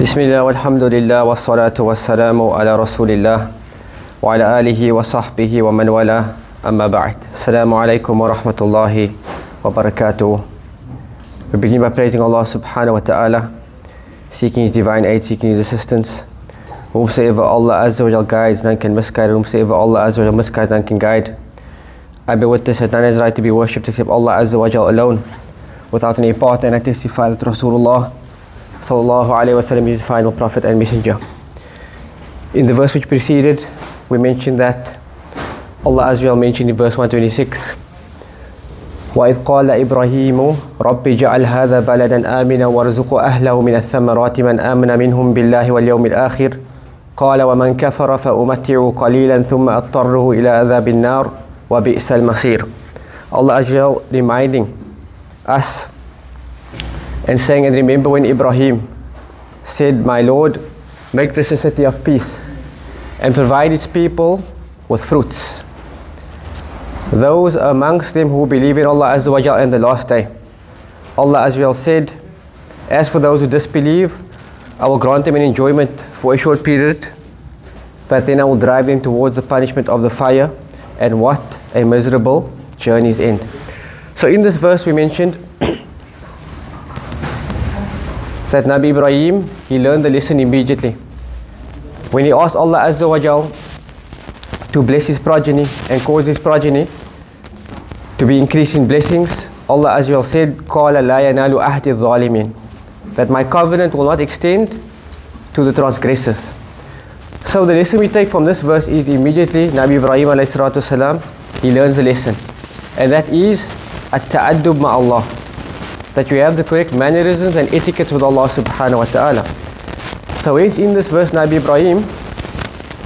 بسم الله والحمد لله والصلاة والسلام على رسول الله وعلى آله وصحبه ومن والاه أما بعد السلام عليكم ورحمة الله وبركاته We begin by praising Allah subhanahu wa ta'ala seeking His divine aid, seeking His assistance whomsoever Allah Azza wa Jal guides none can misguide whomsoever Allah Azza wa Jal misguides none can guide I bear witness that none is right to be worshipped except Allah Azza wa Jal alone without any partner and I testify that Rasulullah sallallahu alayhi wasallam is the final prophet and messenger. In the verse which preceded, we mentioned that Allah Azza wa mentioned in verse 126 وإذ قال إبراهيم رب اجعل هذا بلدا آمنا وارزق أهله من الثمرات من آمن منهم بالله واليوم الآخر قال ومن كفر فأمتعه قليلا ثم أضطره إلى عذاب النار وبئس المصير Allah Azza reminding us and saying, And remember when Ibrahim said, My Lord, make this a city of peace and provide its people with fruits. Those amongst them who believe in Allah Azza wa Jal and the last day. Allah Azza wa Jal said, As for those who disbelieve, I will grant them an enjoyment for a short period, but then I will drive them towards the punishment of the fire, and what a miserable journey's end. So in this verse we mentioned that Nabi Ibrahim, he learned the lesson immediately. When he asked Allah Azza wa Jal to bless his progeny and cause his progeny to be increasing blessings, Allah Azza wa Jal said, قَالَ لَا يَنَالُ أَحْدِ الظَّالِمِينَ That my covenant will not extend to the transgressors. So the lesson we take from this verse is immediately Nabi Ibrahim alayhi salatu salam, he learns the lesson. And that is at-ta'addub ma'Allah that you have the correct mannerisms and etiquettes with Allah subhanahu wa ta'ala. So in this verse Nabi Ibrahim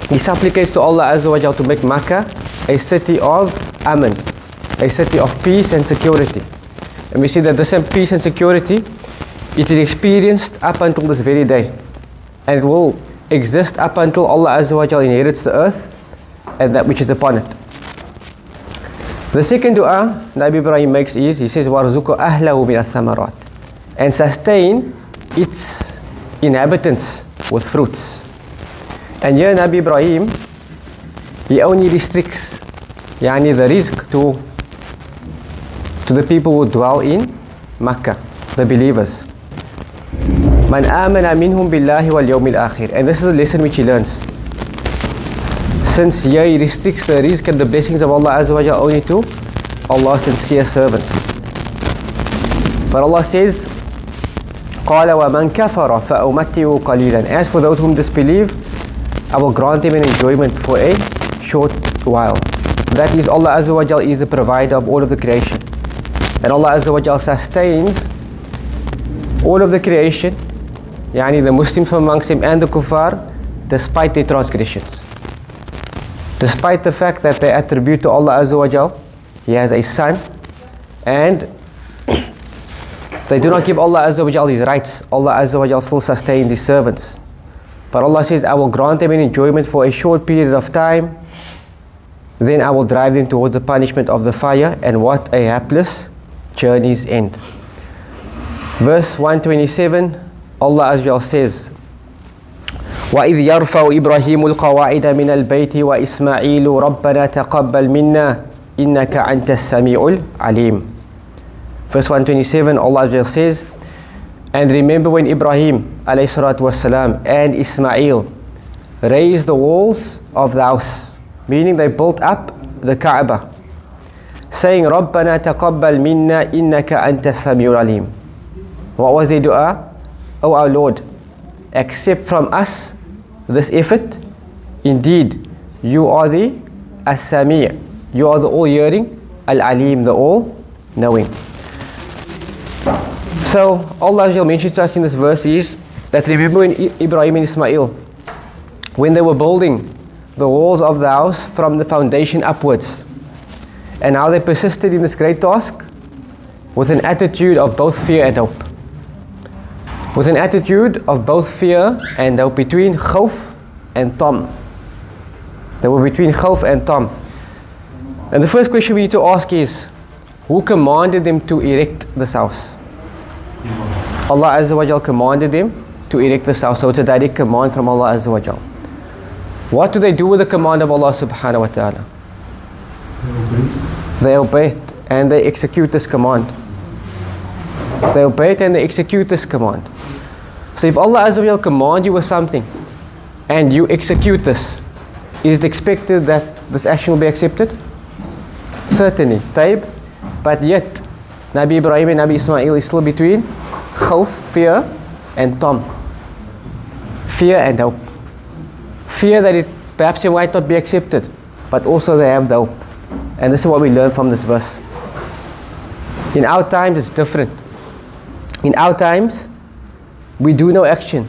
he supplicates to Allah Azza wa Jal to make Makkah a city of aman, a city of peace and security. And we see that this peace and security it is experienced up until this very day. And it will exist up until Allah Azza wa Jal inherits the earth and that which is upon it. The second dua Nabi Ibrahim makes is he says warzuqu ahlahu min thamarat and sustain its inhabitants with fruits. And here Nabi Ibrahim he only restricts yani the rizq to to the people who dwell in Makkah, the believers. Man amana minhum billahi wal yawmil. And this is the lesson which he learns since He restricts the rizq and the blessings of Allah Azza wa Jal only to Allah's sincere servants. But Allah says, قال ومن كفر فأمتعه قليلا As for those whom disbelieve, I will grant them an enjoyment for a short while. That is, Allah Azza wa Jal is the provider of all of the creation. And Allah Azza wa Jal sustains all of the creation, yani the Muslims amongst Him and the kuffar, despite their transgressions despite the fact that they attribute to Allah Azza wa Jal, He has a son, and they do not give Allah Azza wa Jal His rights. Allah Azza wa Jal still sustains His servants. But Allah says, I will grant them an enjoyment for a short period of time, then I will drive them towards the punishment of the fire, and what a hapless journey's end. Verse 127, Allah Azza wa Jal says, وإذ يرفع إبراهيم القواعد من البيت وإسماعيل ربنا تقبل منا إنك أنت السميع العليم Verse 127 Allah says And remember when Ibrahim والسلام, and Ismail raised the walls of the house meaning they built up the Kaaba saying ربنا تقبل منا إنك أنت السميع العليم What was their dua? Oh our Lord accept from us this effort. Indeed, you are the As-Sami' you are the all-hearing, Al-Alim, the all-knowing. So, Allah mentions to us in this verse is that remember when Ibrahim and Ismail, when they were building the walls of the house from the foundation upwards, and how they persisted in this great task with an attitude of both fear and hope with an attitude of both fear and doubt between khawf and tam. They were between khawf and tam. And the first question we need to ask is, who commanded them to erect this house? Allah Azza wa Jal commanded them to erect this house. So it's a direct command from Allah Azza wa Jal. What do they do with the command of Allah subhanahu wa ta'ala? They obey it and they execute this command. They obey it and they execute this command. So if Allah Azza command you with something and you execute this, is it expected that this action will be accepted? Certainly. Taib. But yet, Nabi Ibrahim and Nabi Ismail is still between khawf, fear, and tom. Fear and hope. Fear that it perhaps it might not be accepted, but also they have the hope. And this is what we learn from this verse. In our times, it's different. In our times, we do no action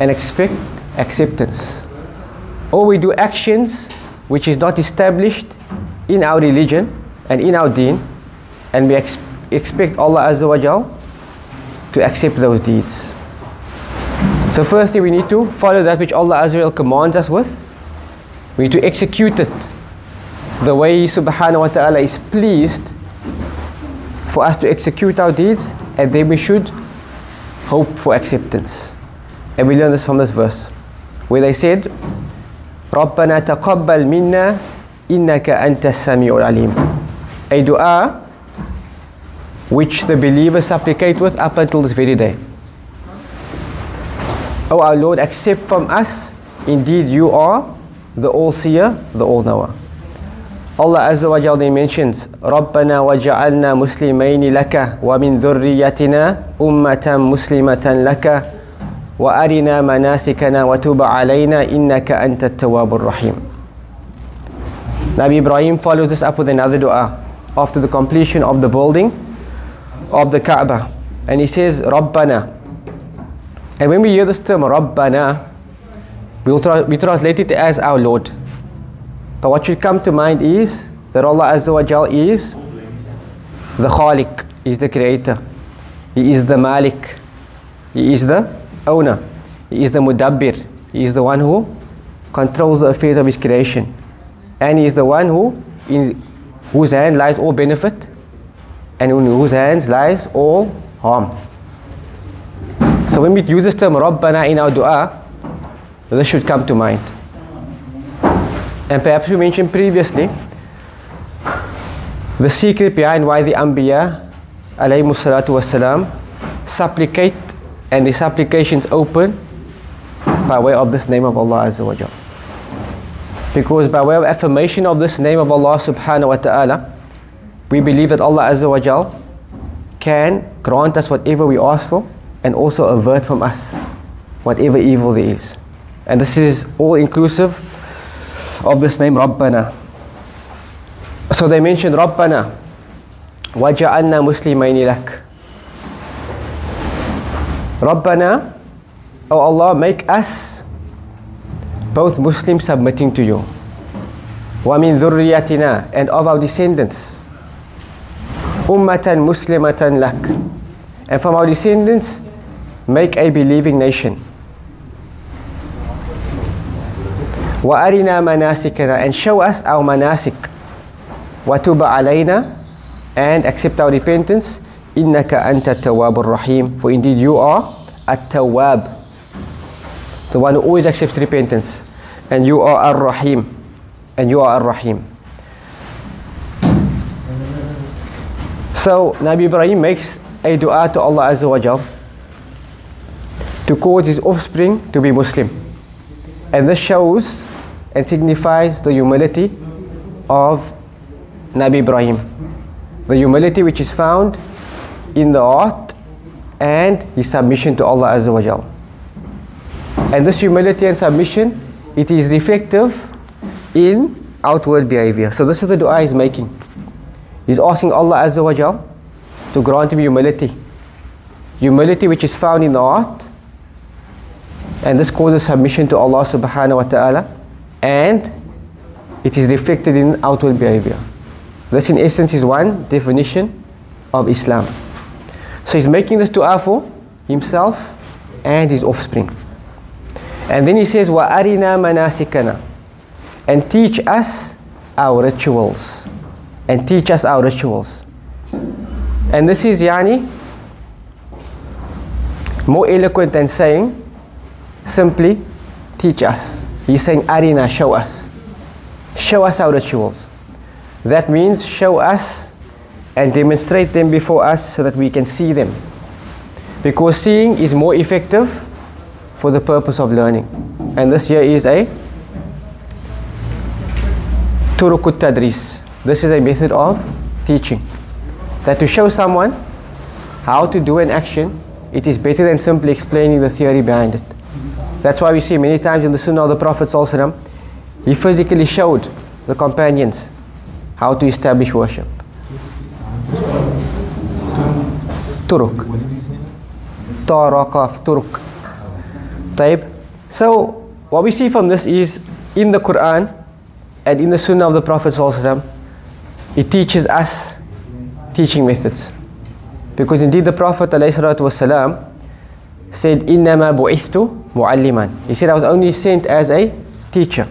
and expect acceptance. Or we do actions which is not established in our religion and in our deen, and we ex- expect Allah Azza wa Jal to accept those deeds. So, firstly, we need to follow that which Allah Azza wa Jal commands us with. We need to execute it the way Subhanahu wa Ta'ala is pleased for us to execute our deeds, and then we should hope for acceptance. And we learn this from this verse, where they said, ربنا تقبل منا إنك أنت السميع العليم a dua which the believers supplicate with up until this very day O our Lord accept from us indeed you are the all-seer the all-knower Allah Azza wa Jalla mentions ربنا وجعلنا مسلمين لك ومن ذريتنا أمة مسلمة لك وأرنا مناسكنا وتب علينا إنك أنت التواب الرحيم Nabi Ibrahim follows this up with another dua after the completion of the building of the Kaaba and he says Rabbana and when we hear this term Rabbana we'll tra- we translate it as our Lord but what should come to mind is that Allah Azza wa Jal is the Khaliq, is the creator, He is the Malik, He is the owner, He is the Mudabbir, He is the one who controls the affairs of His creation. And He is the one who, in whose hand lies all benefit and in whose hands lies all harm. So when we use this term Rabbana in our dua, this should come to mind. And perhaps we mentioned previously the secret behind why the Anbiya alayhi salatu wasalam supplicate and the supplications open by way of this name of Allah Azza wa. Because by way of affirmation of this name of Allah subhanahu wa ta'ala, we believe that Allah Azza wa can grant us whatever we ask for and also avert from us whatever evil there is. And this is all inclusive of this name Rabbana. So they mentioned Rabbana وَجَعَلْنَا مُسْلِمَيْنِ لَكَ Rabbana, O Allah, make us both Muslims submitting to you. وَمِن ذُرِّيَّتِنَا And of our descendants. أُمَّةً مُسْلِمَةً لَكَ And from our descendants, make a believing nation. وأرنا مناسكنا and show us our manasik وتب علينا and accept our repentance إنك أنت التواب الرحيم for indeed you are التواب the one who always accepts repentance and you are الرحيم and you are الرحيم so Nabi Ibrahim makes a dua to Allah Azza wa Jal to cause his offspring to be Muslim and this shows and signifies the humility of Nabi Ibrahim. The humility which is found in the heart and his submission to Allah Azza wa Jal. And this humility and submission, it is reflective in outward behavior. So this is the dua he's making. He's asking Allah Azza wa Jal to grant him humility. Humility which is found in the heart and this causes submission to Allah subhanahu wa ta'ala and it is reflected in outward behavior. This in essence is one definition of Islam. So he's making this dua for himself and his offspring. And then he says, "Wa arina and teach us our rituals, and teach us our rituals. And this is yani more eloquent than saying simply teach us. He's saying arina, show us. Show us our rituals. That means show us and demonstrate them before us so that we can see them. Because seeing is more effective for the purpose of learning. And this here is a turukut tadris. This is a method of teaching. That to show someone how to do an action, it is better than simply explaining the theory behind it. That's why we see many times in the Sunnah of the Prophet ﷺ, he physically showed the companions how to establish worship. Turuk. Taraqaf, Turuk. Taib. So, what we see from this is in the Quran and in the Sunnah of the Prophet ﷺ, it teaches us teaching methods. Because indeed the Prophet ﷺ said, إِنَّمَا بُعِثْتُ مُعَلِّمًا He said, I was only sent as a teacher.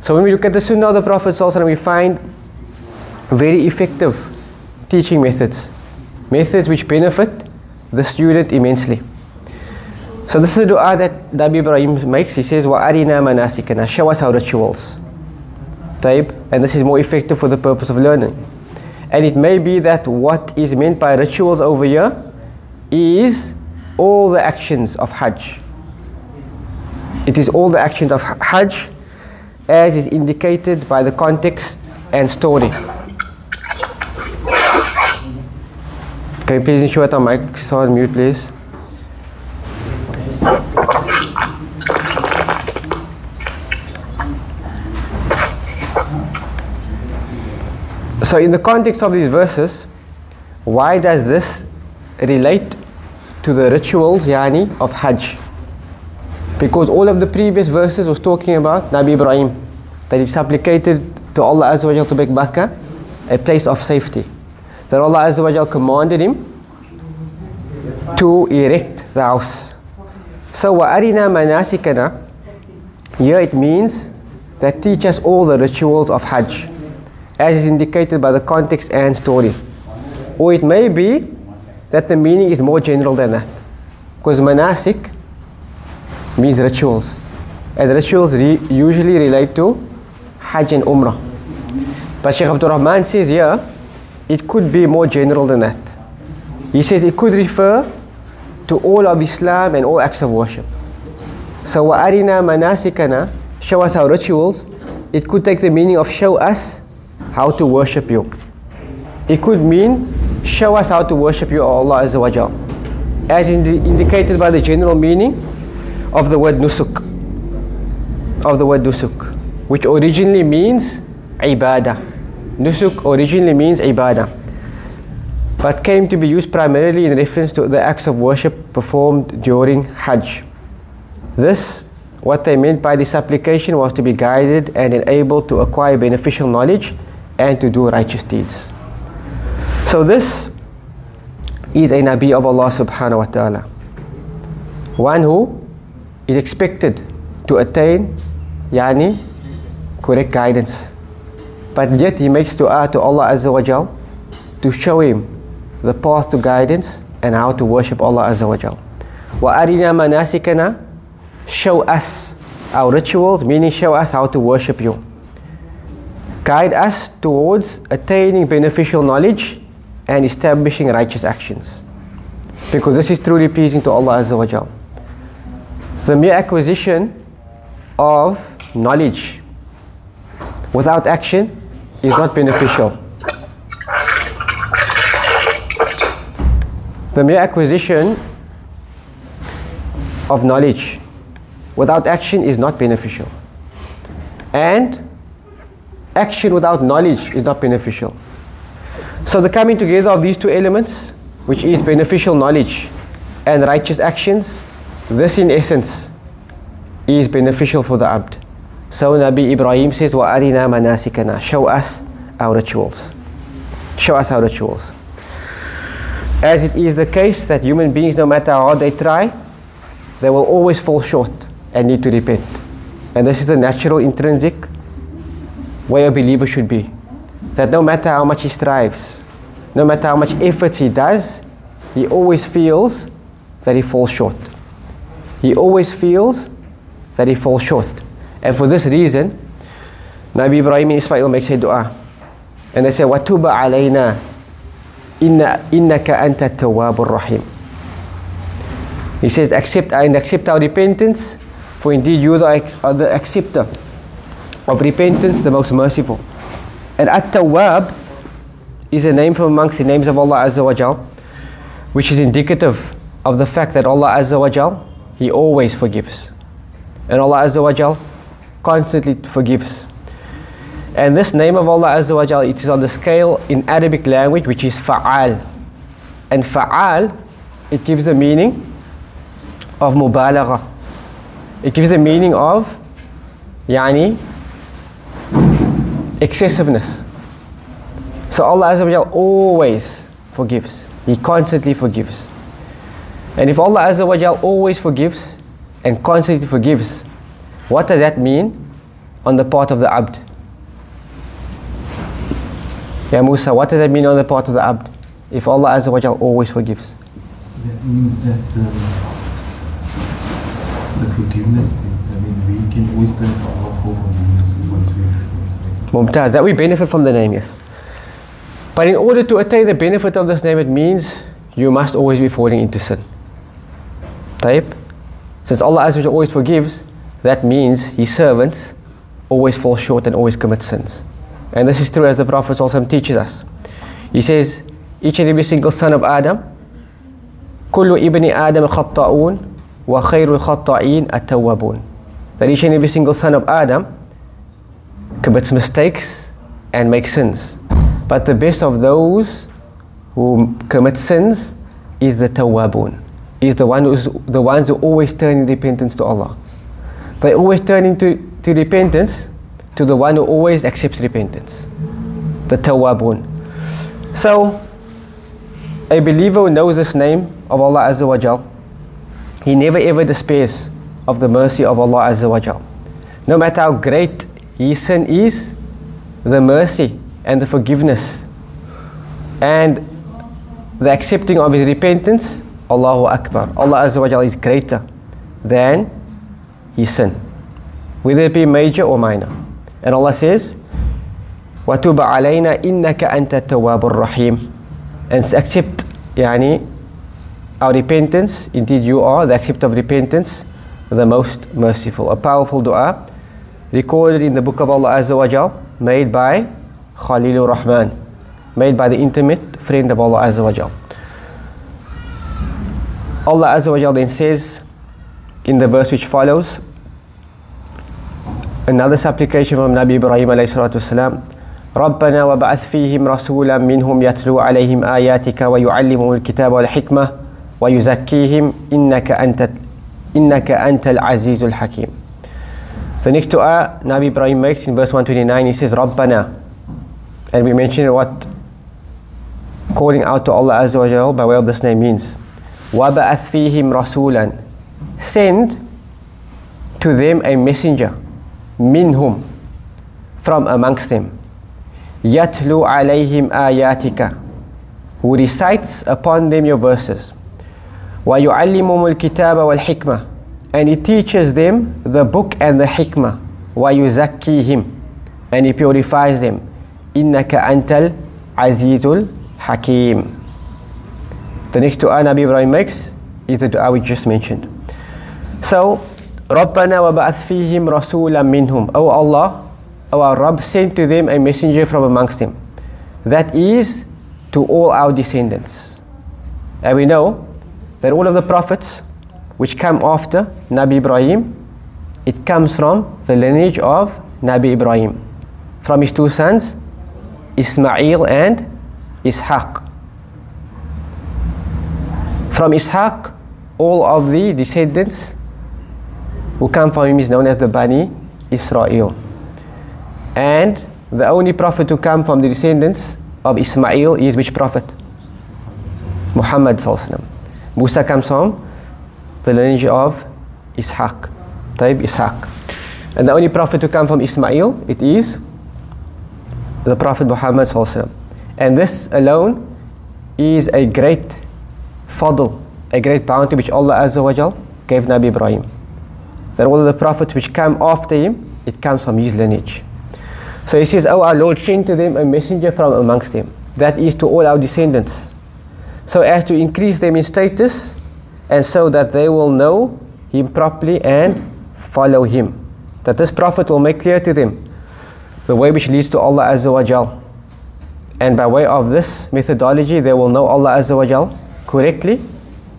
So when we look at the Sunnah of the Prophet ﷺ, we find very effective teaching methods. Methods which benefit the student immensely. So this is the dua that Nabi Ibrahim makes. He says, وَأَرِنَا مَنَاسِكَنَا Show us our rituals. Taib. And this is more effective for the purpose of learning. And it may be that what is meant by rituals over here is all the actions of Hajj. It is all the actions of Hajj as is indicated by the context and story. Can you please ensure that our mics are on mute, please? So, in the context of these verses, why does this relate to the rituals, yani, of Hajj? Because all of the previous verses was talking about Nabi Ibrahim, that he supplicated to Allah Azza wa to make Makkah a place of safety. That Allah Azza wa commanded him to erect the house. So, وَأَرِنَا مَنَاسِكَنَا Here it means that teach us all the rituals of Hajj as is indicated by the context and story. Or it may be that the meaning is more general than that. Because manasik means rituals. And rituals re- usually relate to Hajj and Umrah. But Shaykh Abdul Rahman says here, it could be more general than that. He says it could refer to all of Islam and all acts of worship. So, وَأَرِنَا مَنَاسِكَنَا Show us our rituals. It could take the meaning of show us how to worship you. It could mean show us how to worship you, Allah Azza wa Jal. As indi- indicated by the general meaning of the word nusuk. Of the word nusuk, which originally means ibadah. Nusuk originally means ibadah, but came to be used primarily in reference to the acts of worship performed during Hajj. This, what they meant by this application, was to be guided and enabled to acquire beneficial knowledge and to do righteous deeds. So this is a Nabi of Allah subhanahu wa ta'ala. One who is expected to attain yani correct guidance. But yet he makes dua to Allah Azza wa Jal to show him the path to guidance and how to worship Allah Azza wa Jal. Wa arina manasikana show us our rituals, meaning show us how to worship you guide us towards attaining beneficial knowledge and establishing righteous actions. Because this is truly pleasing to Allah Azza wa Jal. The mere acquisition of knowledge without action is not beneficial. The mere acquisition of knowledge without action is not beneficial. And action without knowledge is not beneficial. So the coming together of these two elements, which is beneficial knowledge and righteous actions, this in essence is beneficial for the abd. So Nabi Ibrahim says, "Wa arina manasikana." Show us our rituals. Show us our rituals. As it is the case that human beings, no matter how hard they try, they will always fall short and need to repent. And this is the natural, intrinsic way a believer should be. That no matter how much he strives, no matter how much effort he does, he always feels that he falls short He always feels that he falls short. And for this reason, Nabi Ibrahim and Ismail makes a dua. And they say, وَتُبَ عَلَيْنَا إِنَّكَ أَنْتَ التَّوَّابُ الرَّحِيمُ He says, accept and accept our repentance, for indeed you are the acceptor of repentance, the most merciful. And At-Tawwab is a name from amongst the names of Allah Azza wa Jal, which is indicative of the fact that Allah Azza wa Jal, he always forgives. And Allah Azza wa Jal constantly forgives. And this name of Allah Azza wa Jal, it is on the scale in Arabic language, which is fa'al. And fa'al, it gives the meaning of mubalagha. It gives the meaning of yani excessiveness. So Allah Azza wa Jal always forgives. He constantly forgives. And if Allah Azza wa Jal always forgives and constantly forgives, what does that mean on the part of the abd? Yeah, Musa, what does that mean on the part of the abd? If Allah Azza wa Jal always forgives. That means that um, the forgiveness is, I mean, we can always turn to Allah for forgiveness once we have Mumtaz, that we benefit from the name, yes. But in order to attain the benefit of this name, it means you must always be falling into sin. Taib? Since Allah Azza wa Jal always forgives, that means His servants always fall short and always commit sins. And this is true as the Prophet also teaches us. He says, each and every single son of Adam, كل ابن آدم خطاؤون وخير الخطائين التوابون. That each and every single son of Adam commits mistakes and makes sins. But the best of those who commit sins is the tawabun. Is the one who's the ones who always turn in repentance to Allah. They always turn into to repentance to the one who always accepts repentance. The tawabun. So a believer who knows this name of Allah Azza wa Jal, he never ever despairs of the mercy of Allah Azza wa Jal. No matter how great his sin is, the mercy and the forgiveness and the accepting of his repentance, Allahu Akbar. Allah Azza wa Jal is greater than his sin, whether it be major or minor. And Allah says, وَتُبَ عَلَيْنَا إِنَّكَ أَنْتَ التَّوَّابُ الرَّحِيمُ And accept يعني, our repentance, indeed you are the accept of repentance, the most merciful. A powerful dua recorded in the book of Allah Azza wa Jal, made by Khalilur Rahman, made by the intimate friend of Allah Azza wa Jal. Allah Azza wa Jal then says in the verse which follows, another supplication from Nabi Ibrahim alayhi salatu wasalam, ربنا وبعث فيهم رسولا منهم يتلو عليهم آياتك ويعلمهم الكتاب والحكمة ويزكيهم إنك أنت إنك أنت العزيز الحكيم. The next dua Nabi Ibrahim makes in verse 129, he says, Rabbana. And we mentioned what calling out to Allah Azza wa Jal by way of this name means. وَبَعَثْ فِيهِمْ رَسُولًا Send to them a messenger, minhum, from amongst them. يَتْلُو عَلَيْهِمْ آيَاتِكَ Who recites upon them your verses. وَيُعَلِّمُهُمُ الْكِتَابَ وَالْحِكْمَةِ And he teaches them the book and the hikmah. وَيُزَكِّيهِمْ And he purifies them. إِنَّكَ أَنْتَ الْعَزِيزُ الْحَكِيمُ The next dua Nabi Ibrahim makes is the dua we just mentioned. So, رَبَّنَا وَبَعَثْ فِيهِمْ رَسُولًا مِنْهُمْ O Allah, O our Rabb, sent to them a messenger from amongst them. That is to all our descendants. And we know that all of the prophets which come after Nabi Ibrahim, it comes from the lineage of Nabi Ibrahim. From his two sons, Ismail and Ishaq. From Ishaq, all of the descendants who come from him is known as the Bani Israel. And the only prophet to come from the descendants of Ismail is which prophet? Muhammad Musa comes from the lineage of Ishaq. Taib Ishaq. And the only prophet to come from Ismail, it is the Prophet Muhammad And this alone is a great fadl a great bounty which Allah Azza wa Jal gave Nabi Ibrahim. That all the prophets which come after him, it comes from his lineage. So he says, Oh, our Lord, send to them a messenger from amongst them. That is to all our descendants. So as to increase them in status and so that they will know him properly and follow him. That this prophet will make clear to them the way which leads to Allah Azza wa Jal. And by way of this methodology, they will know Allah Azza wa Jal correctly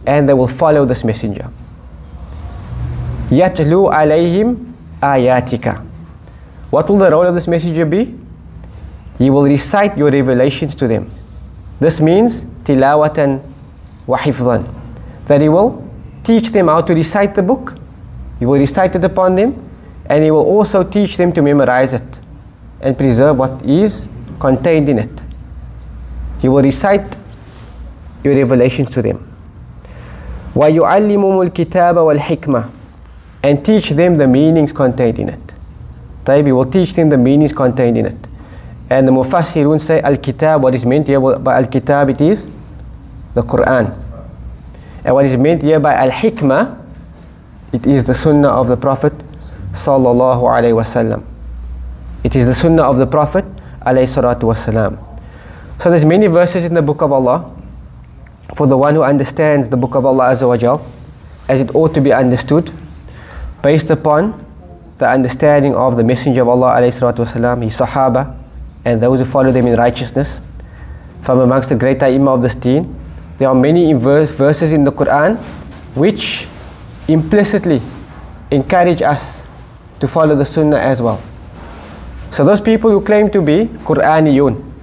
and they will follow this messenger. Yatlu alayhim ayatika. What will the role of this messenger be? He will recite your revelations to them. This means tilawatan wa hifdhan. That he will teach them how to recite the book, he will recite it upon them, and he will also teach them to memorize it and preserve what is contained in it. He will recite your revelations to them. وَيُعَلِّمُهُمُ الْكِتَابَ وَالْحِكْمَةِ And teach them the meanings contained in it. طيب, he will teach them the meanings contained in it. And the Mufassirun say Al-Kitab, what is meant here by Al-Kitab, it is the Quran. And what is meant here by Al-Hikmah, it is the Sunnah of the Prophet Sallallahu Alaihi Wasallam. It is the Sunnah of the Prophet Alayhi Salatu Wasallam. So there's many verses in the Book of Allah for the one who understands the Book of Allah Azza wa Jal as it ought to be understood based upon the understanding of the Messenger of Allah alayhi his Sahaba and those who follow them in righteousness from amongst the great ai of this deen. There are many verse, verses in the Quran which implicitly encourage us to follow the Sunnah as well. So those people who claim to be Quraniyun,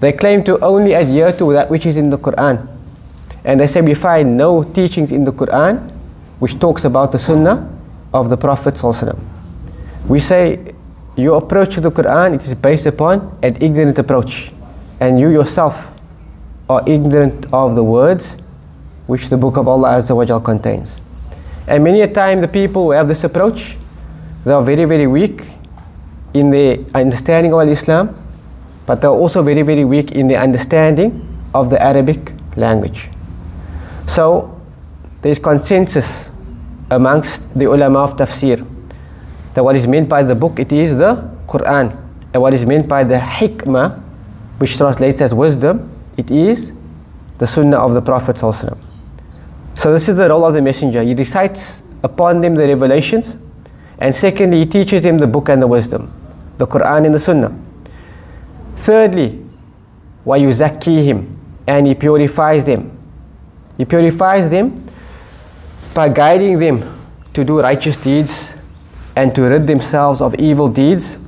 they claim to only adhere to that which is in the Quran. And they say we find no teachings in the Quran which talks about the Sunnah of the Prophet We say your approach to the Quran it is based upon an ignorant approach and you yourself are ignorant of the words which the book of Allah Azza contains. And many a time the people who have this approach they are very very weak in their understanding of Islam but they are also very very weak in their understanding of the Arabic language. So there is consensus amongst the ulama of tafsir that what is meant by the book it is the Quran. And what is meant by the hikmah which translates as wisdom it is the sunnah of the Prophet so this is the role of the messenger. He recites upon them the revelations and secondly he teaches them the book and the wisdom the Quran and the sunnah thirdly him, and he purifies them he purifies them by guiding them to do righteous deeds and to rid themselves of evil deeds,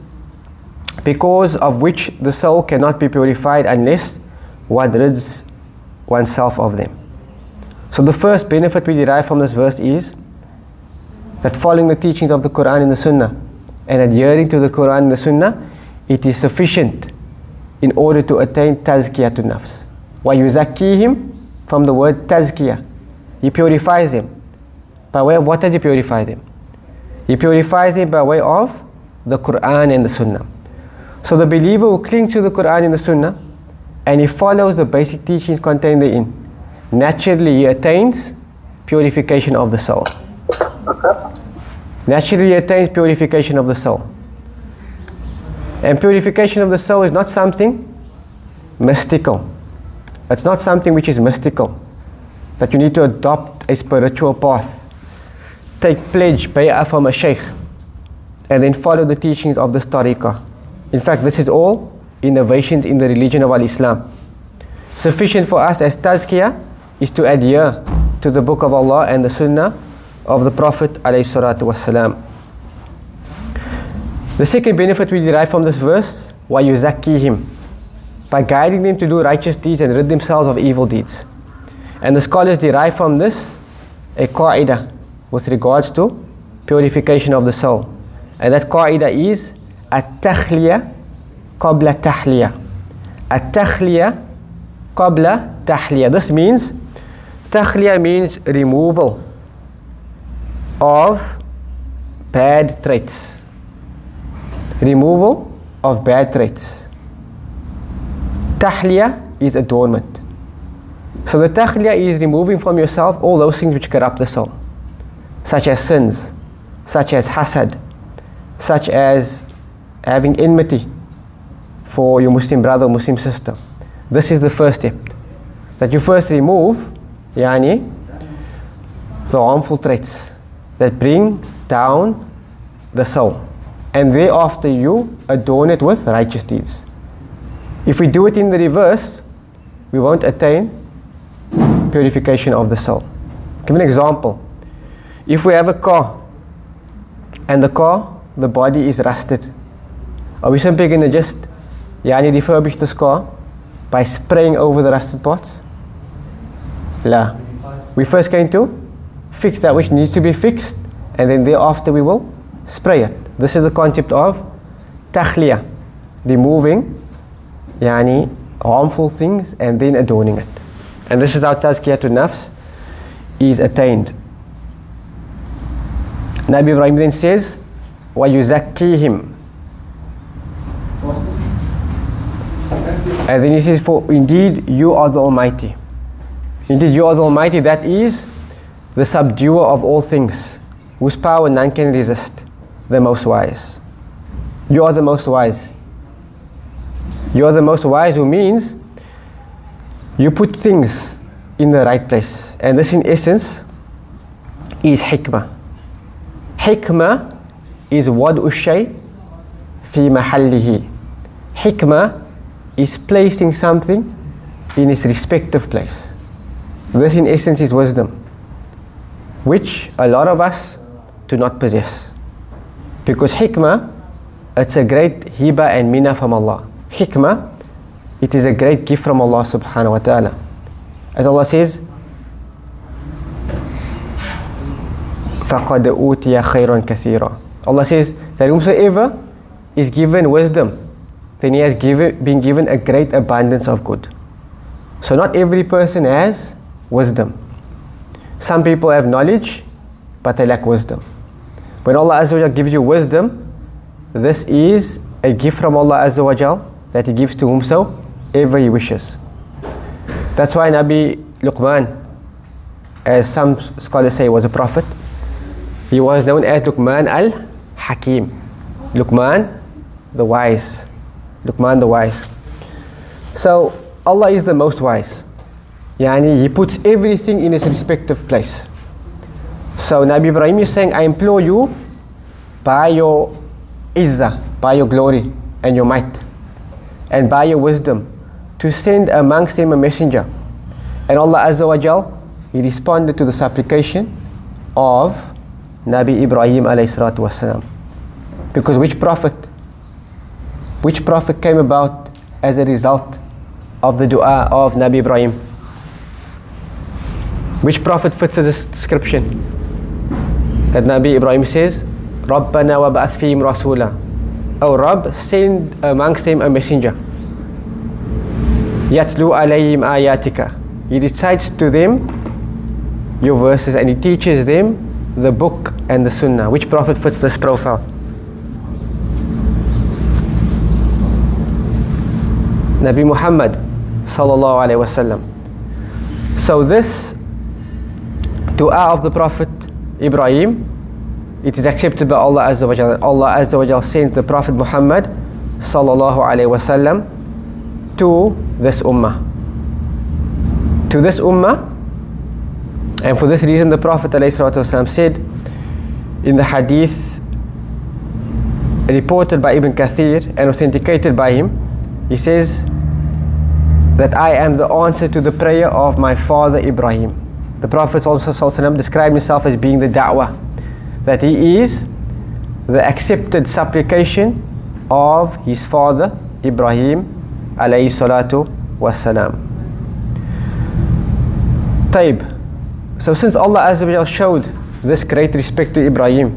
because of which the soul cannot be purified unless one rids oneself of them. So, the first benefit we derive from this verse is that following the teachings of the Quran and the Sunnah and adhering to the Quran and the Sunnah, it is sufficient in order to attain tazkiyah to nafs. wa yuzakkihim from the word tazkiyah. He purifies them. By way of what does he purify them? He purifies them by way of the Quran and the Sunnah. So the believer who cling to the Quran and the Sunnah and he follows the basic teachings contained therein, naturally he attains purification of the soul. Naturally he attains purification of the soul. And purification of the soul is not something mystical. It's not something which is mystical. That you need to adopt a spiritual path take pledge, bay'ah from a sheikh, and then follow the teachings of the tariqah. In fact, this is all innovations in the religion of Al-Islam. Sufficient for us as tazkiyah is to adhere to the book of Allah and the sunnah of the Prophet alayhi ﷺ. The second benefit we derive from this verse, him, by guiding them to do righteous deeds and rid themselves of evil deeds. And the scholars derive from this a qa'idah with regards to purification of the soul. And that qaida is at-takhliya qabla tahliya. At-takhliya qabla tahliya. This means takhliya means removal of bad traits. Removal of bad traits. Tahliya is adornment. So the takhliya is removing from yourself all those things which corrupt the soul, such as sins, such as hasad, such as having enmity for your Muslim brother or Muslim sister. This is the first step. That you first remove, yani, the harmful traits that bring down the soul. And thereafter you adorn it with righteous deeds. If we do it in the reverse, we won't attain purification of the soul. Give an example. If we have a car and the car, the body is rusted, are we simply going to just yani refurbish this car by spraying over the rusted parts? La. We first going to fix that which needs to be fixed and then thereafter we will spray it. This is the concept of takhliya, removing yani harmful things and then adorning it. And this is how tazkiyatun nafs is attained. Nabi Ibrahim then says, وَيُزَكِّيهِمْ And then he says, For indeed you are the Almighty. Indeed you are the Almighty, that is the subduer of all things, whose power none can resist, the most wise. You are the most wise. You are the most wise, who means you put things in the right place. And this, in essence, is hikmah. Hikmah is wad'u ushay fi mahallihi. Hikmah is placing something in its respective place. This, in essence, is wisdom, which a lot of us do not possess. Because hikmah, it's a great hiba and mina from Allah. Hikmah, it is a great gift from Allah subhanahu wa ta'ala. As Allah says, فَقَدْ أُوتِيَ خَيْرًا كَثِيرًا Allah says that whomsoever is given wisdom, then he has given, been given a great abundance of good. So not every person has wisdom. Some people have knowledge, but they lack wisdom. When Allah Azza wa gives you wisdom, this is a gift from Allah Azza wa that He gives to whomsoever He wishes. That's why Nabi Luqman, as some scholars say, was a prophet. He was known as Luqman al Hakim. Luqman, the wise. Luqman, the wise. So, Allah is the most wise. Yani, He puts everything in its respective place. So, Nabi Ibrahim is saying, I implore you by your izzah, by your glory and your might, and by your wisdom, to send amongst them a messenger. And Allah Azza wa Jal, He responded to the supplication of Nabi Ibrahim alayhi wasalam. Because which prophet? Which prophet came about as a result of the dua of Nabi Ibrahim? Which prophet fits this description? That Nabi Ibrahim says, رَبَّنَا وَبَعَثْ فِيهِمْ رَسُولًا O Rabb, send amongst them a messenger. يَتْلُو عَلَيْهِمْ آيَاتِكَ He recites to them your verses and he teaches them the book and the sunnah. Which prophet fits this profile? Nabi Muhammad sallallahu alaihi wasallam. So this dua of the Prophet Ibrahim, it is accepted by Allah Azza wa Jalla. Allah Azza wa Jalla sent the Prophet Muhammad sallallahu alaihi wasallam to this ummah. To this ummah, and for this reason, the Prophet ﷺ said in the hadith reported by Ibn Kathir and authenticated by him, he says that I am the answer to the prayer of my father Ibrahim. The Prophet ﷺ described himself as being the da'wah, that he is the accepted supplication of his father Ibrahim alayhi salatu wassalam. Taib. So since Allah Azza showed this great respect to Ibrahim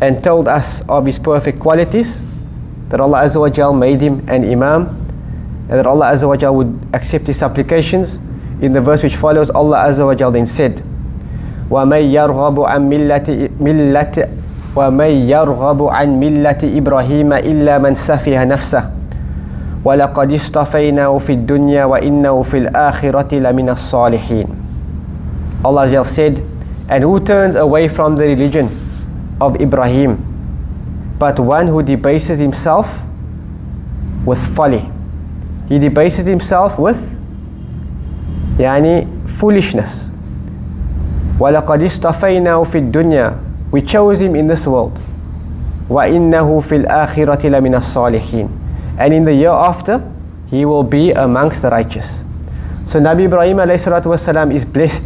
and told us of his perfect qualities, that Allah Azza made him an imam, and that Allah Azza would accept his supplications, in the verse which follows, Allah Azza wa then said, وَمَن يَرْغَبُ عَن مِلَّةِ مِلَّةِ وَمَن يَرْغَبُ عَن مِلَّةِ إِبْرَاهِيمَ إِلَّا مَن سَفِهَ نَفْسَهُ وَلَقَدِ اصْطَفَيْنَاهُ فِي الدُّنْيَا وَإِنَّهُ فِي الْآخِرَةِ لَمِنَ الصَّالِحِينَ Allah Azza wa Jal said, And who turns away from the religion of Ibrahim, but one who debases himself with folly. He debases himself with yani foolishness. وَلَقَدْ اِسْتَفَيْنَاهُ فِي الدُّنْيَا We chose him in this world. وَإِنَّهُ فِي الْآخِرَةِ لَمِنَ الصَّالِحِينَ And in the Hereafter, he will be amongst the righteous. So Nabi Ibrahim والسلام, is blessed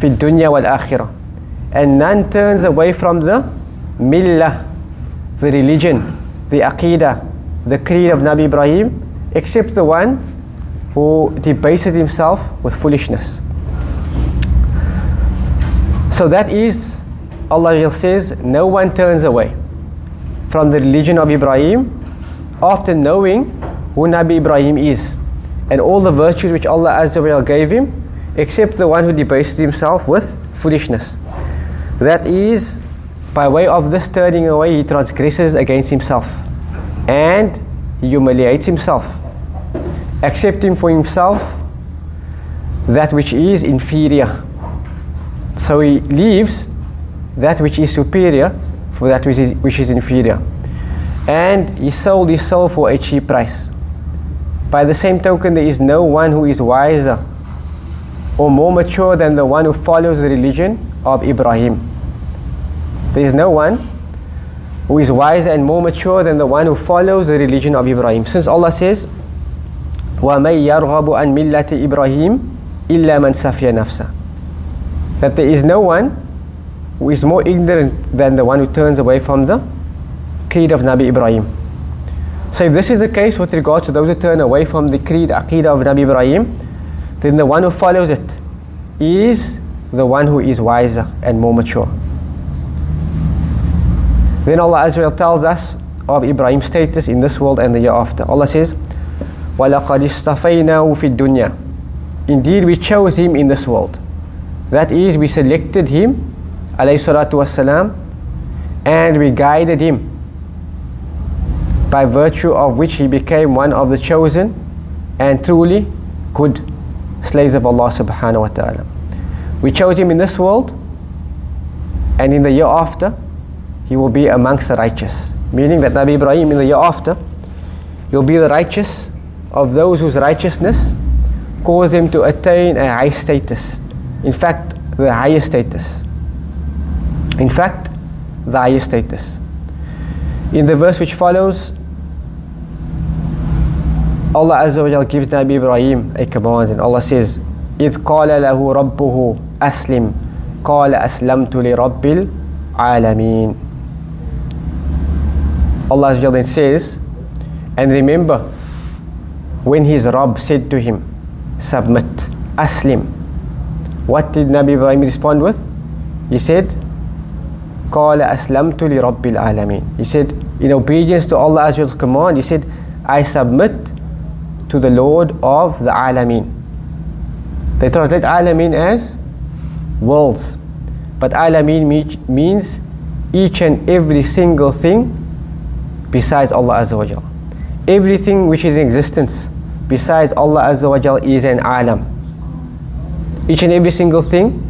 في الدنيا والآخرة and none turns away from the millah, the religion, the aqidah, the creed of Nabi Ibrahim except the one who debases himself with foolishness. So that is, Allah says, no one turns away from the religion of Ibrahim after knowing who Nabi Ibrahim is and all the virtues which Allah Azza gave him, except the one who debases himself with foolishness. That is, by way of this turning away, he transgresses against himself and humiliates himself, accepting for himself that which is inferior. So he leaves that which is superior for that which is, which is inferior. And he sold his soul for a cheap price. By the same token, there is no one who is wiser or more mature than the one who follows the religion of Ibrahim. There is no one who is wiser and more mature than the one who follows the religion of Ibrahim. Since Allah says, وَمَنْ يَرْغَبُ عَنْ مِلَّةِ إِبْرَاهِيمِ إِلَّا مَنْ سَفِيَ That there is no one who is more ignorant than the one who turns away from the creed of Nabi Ibrahim. So if this is the case with regard to those who turn away from the creed, aqidah of Nabi Ibrahim, then the one who follows it is the one who is wiser and more mature. Then Allah Azza wa Jal tells us of Ibrahim's status in this world and the Hereafter. Allah says, وَلَقَدْ اسْتَفَيْنَاهُ فِي الدُّنْيَا Indeed, we chose him in this world. That is, we selected him, alayhi and we guided him, by virtue of which he became one of the chosen and truly good slaves of Allah subhanahu wa ta'ala. We chose him in this world, and in the Hereafter, he will be amongst the righteous. Meaning that Nabi Ibrahim in the Hereafter, he'll be the righteous of those whose righteousness caused them to attain a high status. In fact, the highest status. In fact, the highest status. In the verse which follows, Allah Azza wa Jal gives Nabi Ibrahim a command and Allah says, إذ قال له ربه أسلم قال أسلمت لرب العالمين Allah Azza wa Jal says, and remember when his Rabb said to him, submit, aslim. What did Nabi Ibrahim respond with? He said, قال أسلمت لرب العالمين. He said, in obedience to Allah Azza command, he said, I submit to the Lord of the Alameen. They translate Alameen as worlds. But Alameen means each and every single thing besides Allah Azza wa Jal. Everything which is in existence besides Allah Azza wa Jal is an alam. Each and every single thing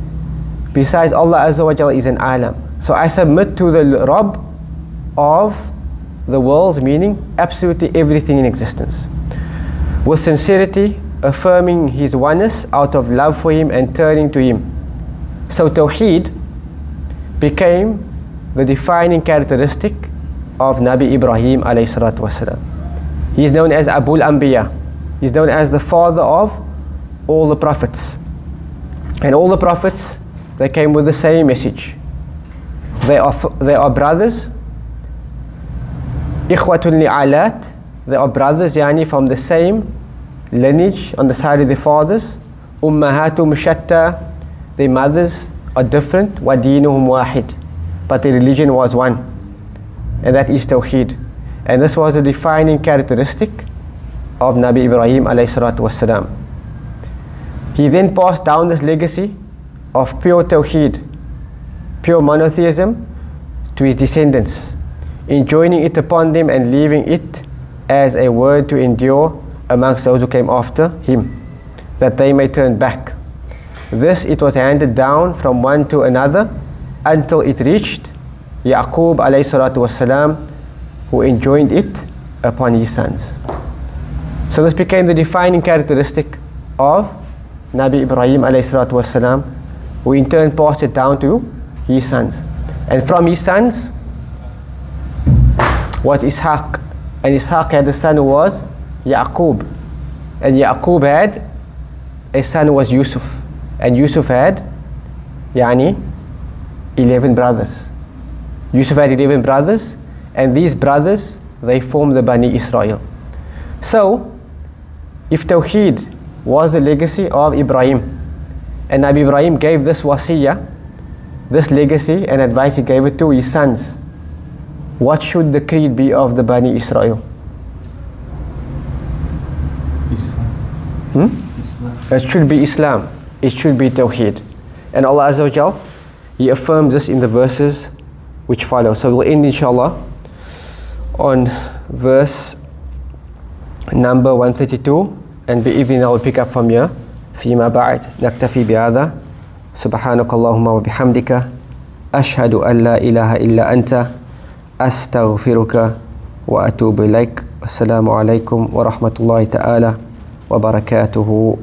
besides Allah Azza wa Jal is an alam. So I submit to the Rabb of the world, meaning absolutely everything in existence. With sincerity, affirming His oneness out of love for Him and turning to Him. So Tawheed became the defining characteristic of Nabi Ibrahim alayhi salatu wasalam. He is known as Abul Anbiya. He is known as the father of all the prophets. And all the prophets, they came with the same message. They are, they are brothers. Ikhwatun li'alat. They are brothers, yani from the same lineage on the side of their fathers. Ummahatum shatta. Their mothers are different. Wadinuhum wahid. But their religion was one. And that is Tawheed. And this was the defining characteristic of Nabi Ibrahim alayhi He then passed down this legacy of pure Tawheed, pure monotheism, to his descendants, enjoining it upon them and leaving it as a word to endure amongst those who came after him, that they may turn back. This it was handed down from one to another until it reached Yaqub alayhi salatu wasalam, who enjoined it upon his sons. So this became the defining characteristic of Nabi Ibrahim salatu who in turn passed it down to his sons. And from his sons was Ishaq. And Ishaq had a son who was Yaqub. And Yaqub had a son who was Yusuf. And Yusuf had, yani, 11 brothers. Yusuf had 11 brothers, and these brothers, they formed the Bani Israel. So, if Tawheed was the legacy of Ibrahim, and Nabi Ibrahim gave this wasiyah, this legacy and advice he gave it to his sons, what should the creed be of the Bani Israel? Islam. Hmm? Islam. It should be Islam. It should be Tawheed. And Allah Azza wa Jal, He affirms this in the verses which follow. So we'll end inshallah on verse number 132 and بإذن الله we'll pick up from here فيما بعد نكتفي بهذا سبحانك اللهم وبحمدك أشهد أن لا إله إلا أنت أستغفرك وأتوب إليك السلام عليكم ورحمة الله تعالى وبركاته